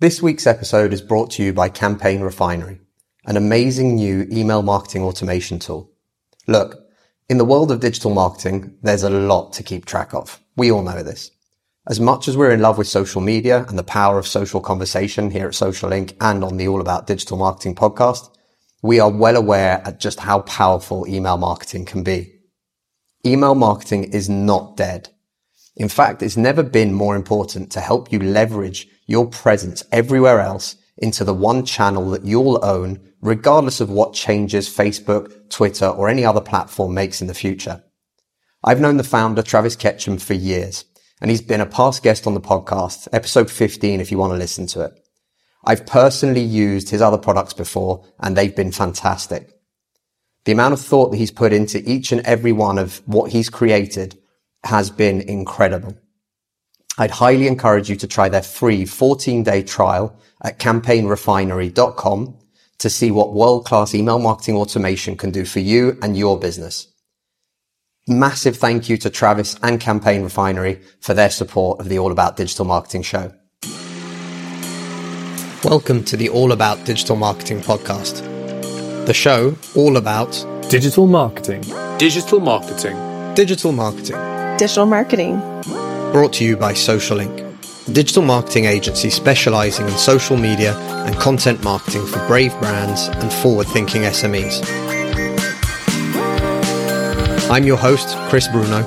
This week's episode is brought to you by Campaign Refinery, an amazing new email marketing automation tool. Look, in the world of digital marketing, there's a lot to keep track of. We all know this. As much as we're in love with social media and the power of social conversation here at Social Inc. and on the All About Digital Marketing podcast, we are well aware at just how powerful email marketing can be. Email marketing is not dead. In fact, it's never been more important to help you leverage your presence everywhere else into the one channel that you'll own, regardless of what changes Facebook, Twitter, or any other platform makes in the future. I've known the founder, Travis Ketchum, for years, and he's been a past guest on the podcast, episode 15, if you want to listen to it. I've personally used his other products before, and they've been fantastic. The amount of thought that he's put into each and every one of what he's created has been incredible. I'd highly encourage you to try their free 14 day trial at campaignrefinery.com to see what world class email marketing automation can do for you and your business. Massive thank you to Travis and Campaign Refinery for their support of the All About Digital Marketing show. Welcome to the All About Digital Marketing podcast. The show all about digital marketing. Digital marketing. Digital marketing. Digital marketing brought to you by Social Inc., a digital marketing agency specializing in social media and content marketing for brave brands and forward thinking SMEs. I'm your host, Chris Bruno,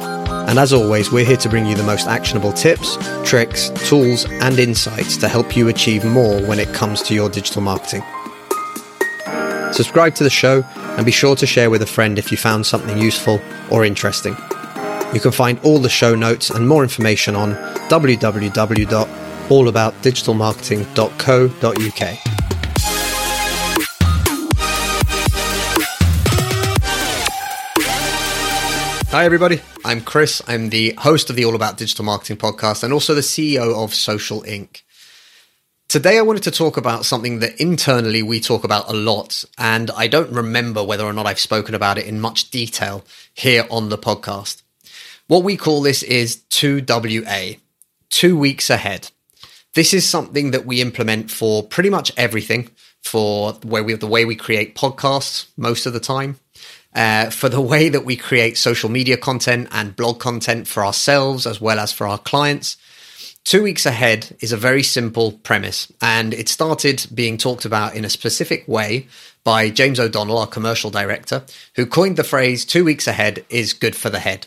and as always, we're here to bring you the most actionable tips, tricks, tools, and insights to help you achieve more when it comes to your digital marketing. Subscribe to the show and be sure to share with a friend if you found something useful or interesting. You can find all the show notes and more information on www.allaboutdigitalmarketing.co.uk. Hi, everybody. I'm Chris. I'm the host of the All About Digital Marketing podcast and also the CEO of Social Inc. Today, I wanted to talk about something that internally we talk about a lot, and I don't remember whether or not I've spoken about it in much detail here on the podcast. What we call this is 2WA, two weeks ahead. This is something that we implement for pretty much everything, for where we, the way we create podcasts most of the time, uh, for the way that we create social media content and blog content for ourselves as well as for our clients. Two weeks ahead is a very simple premise, and it started being talked about in a specific way by James O'Donnell, our commercial director, who coined the phrase two weeks ahead is good for the head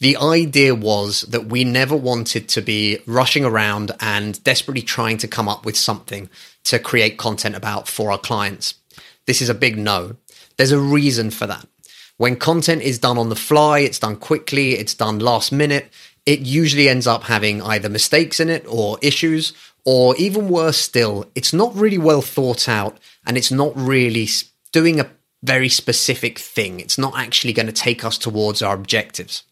the idea was that we never wanted to be rushing around and desperately trying to come up with something to create content about for our clients. This is a big no. There's a reason for that. When content is done on the fly, it's done quickly, it's done last minute, it usually ends up having either mistakes in it or issues, or even worse still, it's not really well thought out and it's not really doing a very specific thing. It's not actually going to take us towards our objectives.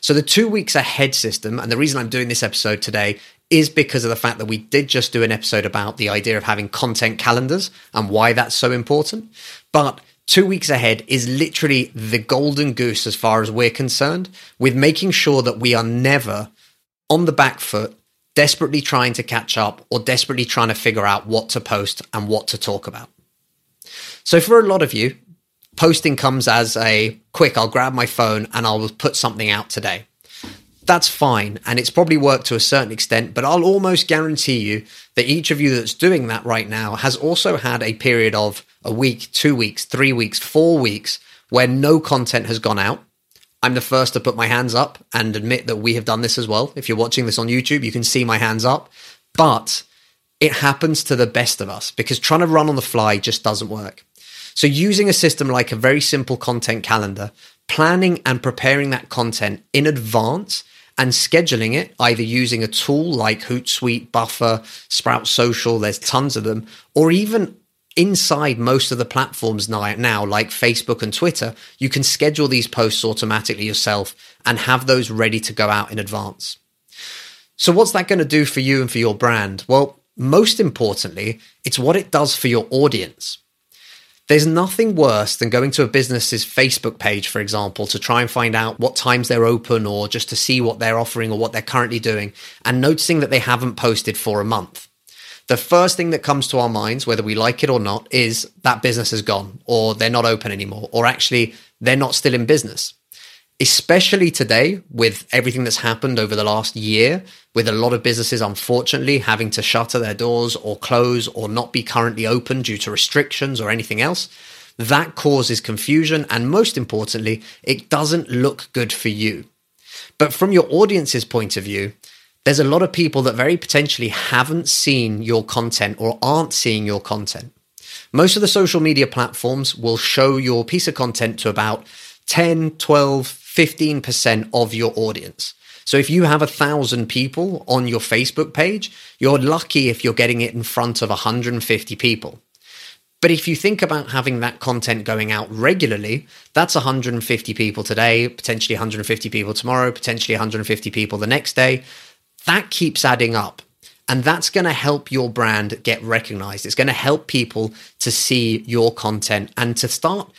So the two weeks ahead system, and the reason I'm doing this episode today is because of the fact that we did just do an episode about the idea of having content calendars and why that's so important. But two weeks ahead is literally the golden goose as far as we're concerned, with making sure that we are never on the back foot, desperately trying to catch up or desperately trying to figure out what to post and what to talk about. So, for a lot of you, posting comes as a quick, I'll grab my phone and I'll put something out today. That's fine. And it's probably worked to a certain extent, but I'll almost guarantee you that each of you that's doing that right now has also had a period of a week, two weeks, three weeks, four weeks where no content has gone out. I'm the first to put my hands up and admit that we have done this as well. If you're watching this on YouTube, you can see my hands up. But it happens to the best of us because trying to run on the fly just doesn't work. So, using a system like a very simple content calendar, planning and preparing that content in advance and scheduling it either using a tool like Hootsuite, Buffer, Sprout Social, there's tons of them, or even inside most of the platforms now, like Facebook and Twitter, you can schedule these posts automatically yourself and have those ready to go out in advance. So, what's that going to do for you and for your brand? Well, most importantly, it's what it does for your audience. There's nothing worse than going to a business's Facebook page, for example, to try and find out what times they're open or just to see what they're offering or what they're currently doing and noticing that they haven't posted for a month. the first thing that comes to our minds, whether we like it or not, is that business is gone or they're not open anymore, or actually they're not still in business. Especially today, with everything that's happened over the last year, with a lot of businesses unfortunately having to shutter their doors or close or not be currently open due to restrictions or anything else, that causes confusion. And most importantly, it doesn't look good for you. But from your audience's point of view, there's a lot of people that very potentially haven't seen your content or aren't seeing your content. Most of the social media platforms will show your piece of content to about 10, 12, 15% of your audience. So if you have a thousand people on your Facebook page, you're lucky if you're getting it in front of 150 people. But if you think about having that content going out regularly, that's 150 people today, potentially 150 people tomorrow, potentially 150 people the next day that keeps adding up. And that's going to help your brand get recognized. It's going to help people to see your content and to start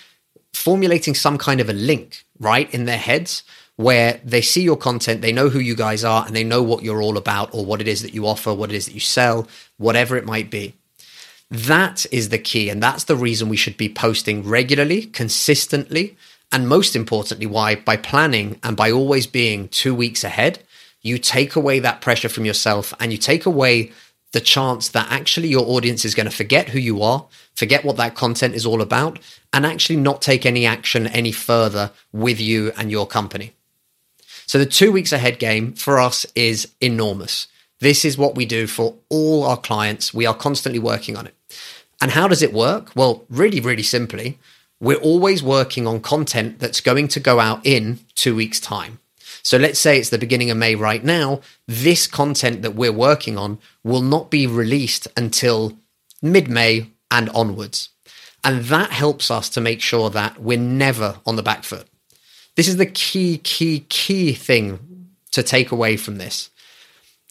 formulating some kind of a link, right, in their heads where they see your content, they know who you guys are, and they know what you're all about or what it is that you offer, what it is that you sell, whatever it might be. That is the key. And that's the reason we should be posting regularly, consistently, and most importantly, why by planning and by always being two weeks ahead you take away that pressure from yourself and you take away the chance that actually your audience is going to forget who you are, forget what that content is all about, and actually not take any action any further with you and your company. So the two weeks ahead game for us is enormous. This is what we do for all our clients. We are constantly working on it. And how does it work? Well, really, really simply, we're always working on content that's going to go out in two weeks' time. So let's say it's the beginning of May right now. This content that we're working on will not be released until mid May and onwards. And that helps us to make sure that we're never on the back foot. This is the key, key, key thing to take away from this.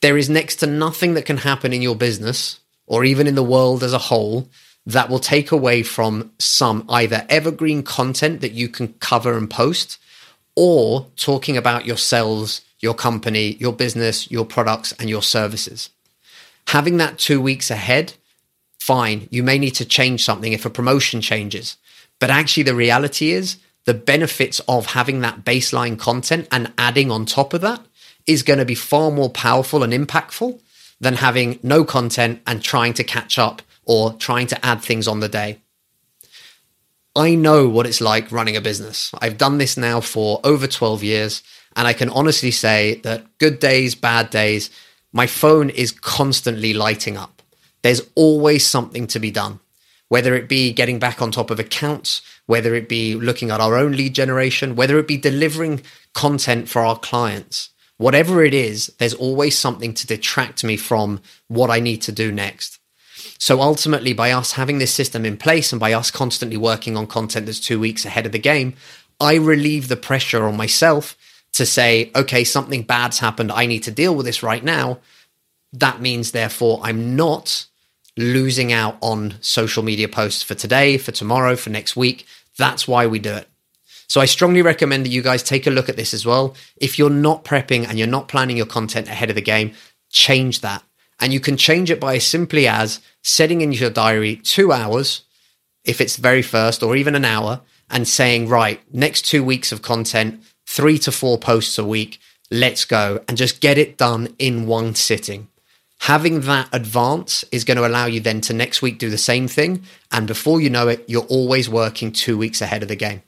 There is next to nothing that can happen in your business or even in the world as a whole that will take away from some either evergreen content that you can cover and post or talking about yourselves, your company, your business, your products, and your services. Having that two weeks ahead, fine. You may need to change something if a promotion changes. But actually, the reality is the benefits of having that baseline content and adding on top of that is going to be far more powerful and impactful than having no content and trying to catch up or trying to add things on the day. I know what it's like running a business. I've done this now for over 12 years, and I can honestly say that good days, bad days, my phone is constantly lighting up. There's always something to be done, whether it be getting back on top of accounts, whether it be looking at our own lead generation, whether it be delivering content for our clients. Whatever it is, there's always something to detract me from what I need to do next. So ultimately, by us having this system in place and by us constantly working on content that's two weeks ahead of the game, I relieve the pressure on myself to say, okay, something bad's happened. I need to deal with this right now. That means, therefore, I'm not losing out on social media posts for today, for tomorrow, for next week. That's why we do it. So I strongly recommend that you guys take a look at this as well. If you're not prepping and you're not planning your content ahead of the game, change that. And you can change it by simply as setting in your diary two hours, if it's very first, or even an hour, and saying, right, next two weeks of content, three to four posts a week, let's go, and just get it done in one sitting. Having that advance is going to allow you then to next week do the same thing. And before you know it, you're always working two weeks ahead of the game.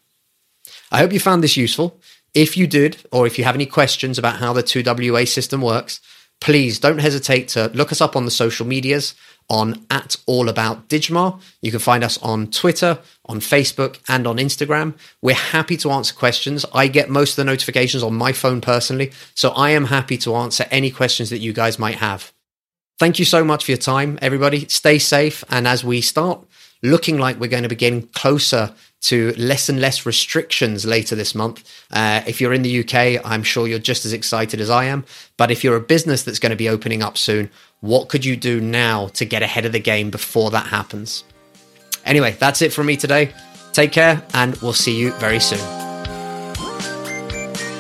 I hope you found this useful. If you did, or if you have any questions about how the 2WA system works, please don't hesitate to look us up on the social medias on at all about digmar you can find us on twitter on facebook and on instagram. We're happy to answer questions. I get most of the notifications on my phone personally so i am happy to answer any questions that you guys might have. Thank you so much for your time everybody. Stay safe and as we start looking like we're going to be getting closer to less and less restrictions later this month. Uh, if you're in the UK, I'm sure you're just as excited as I am. But if you're a business that's going to be opening up soon, what could you do now to get ahead of the game before that happens? Anyway, that's it from me today. Take care, and we'll see you very soon.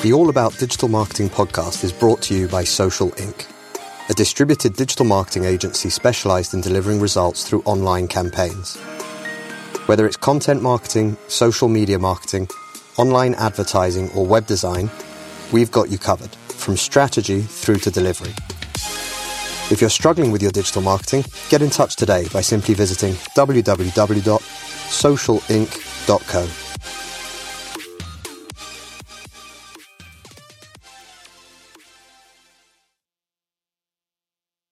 The All About Digital Marketing podcast is brought to you by Social Inc. a distributed digital marketing agency specialized in delivering results through online campaigns. Whether it's content marketing, social media marketing, online advertising, or web design, we've got you covered from strategy through to delivery. If you're struggling with your digital marketing, get in touch today by simply visiting www.socialinc.co.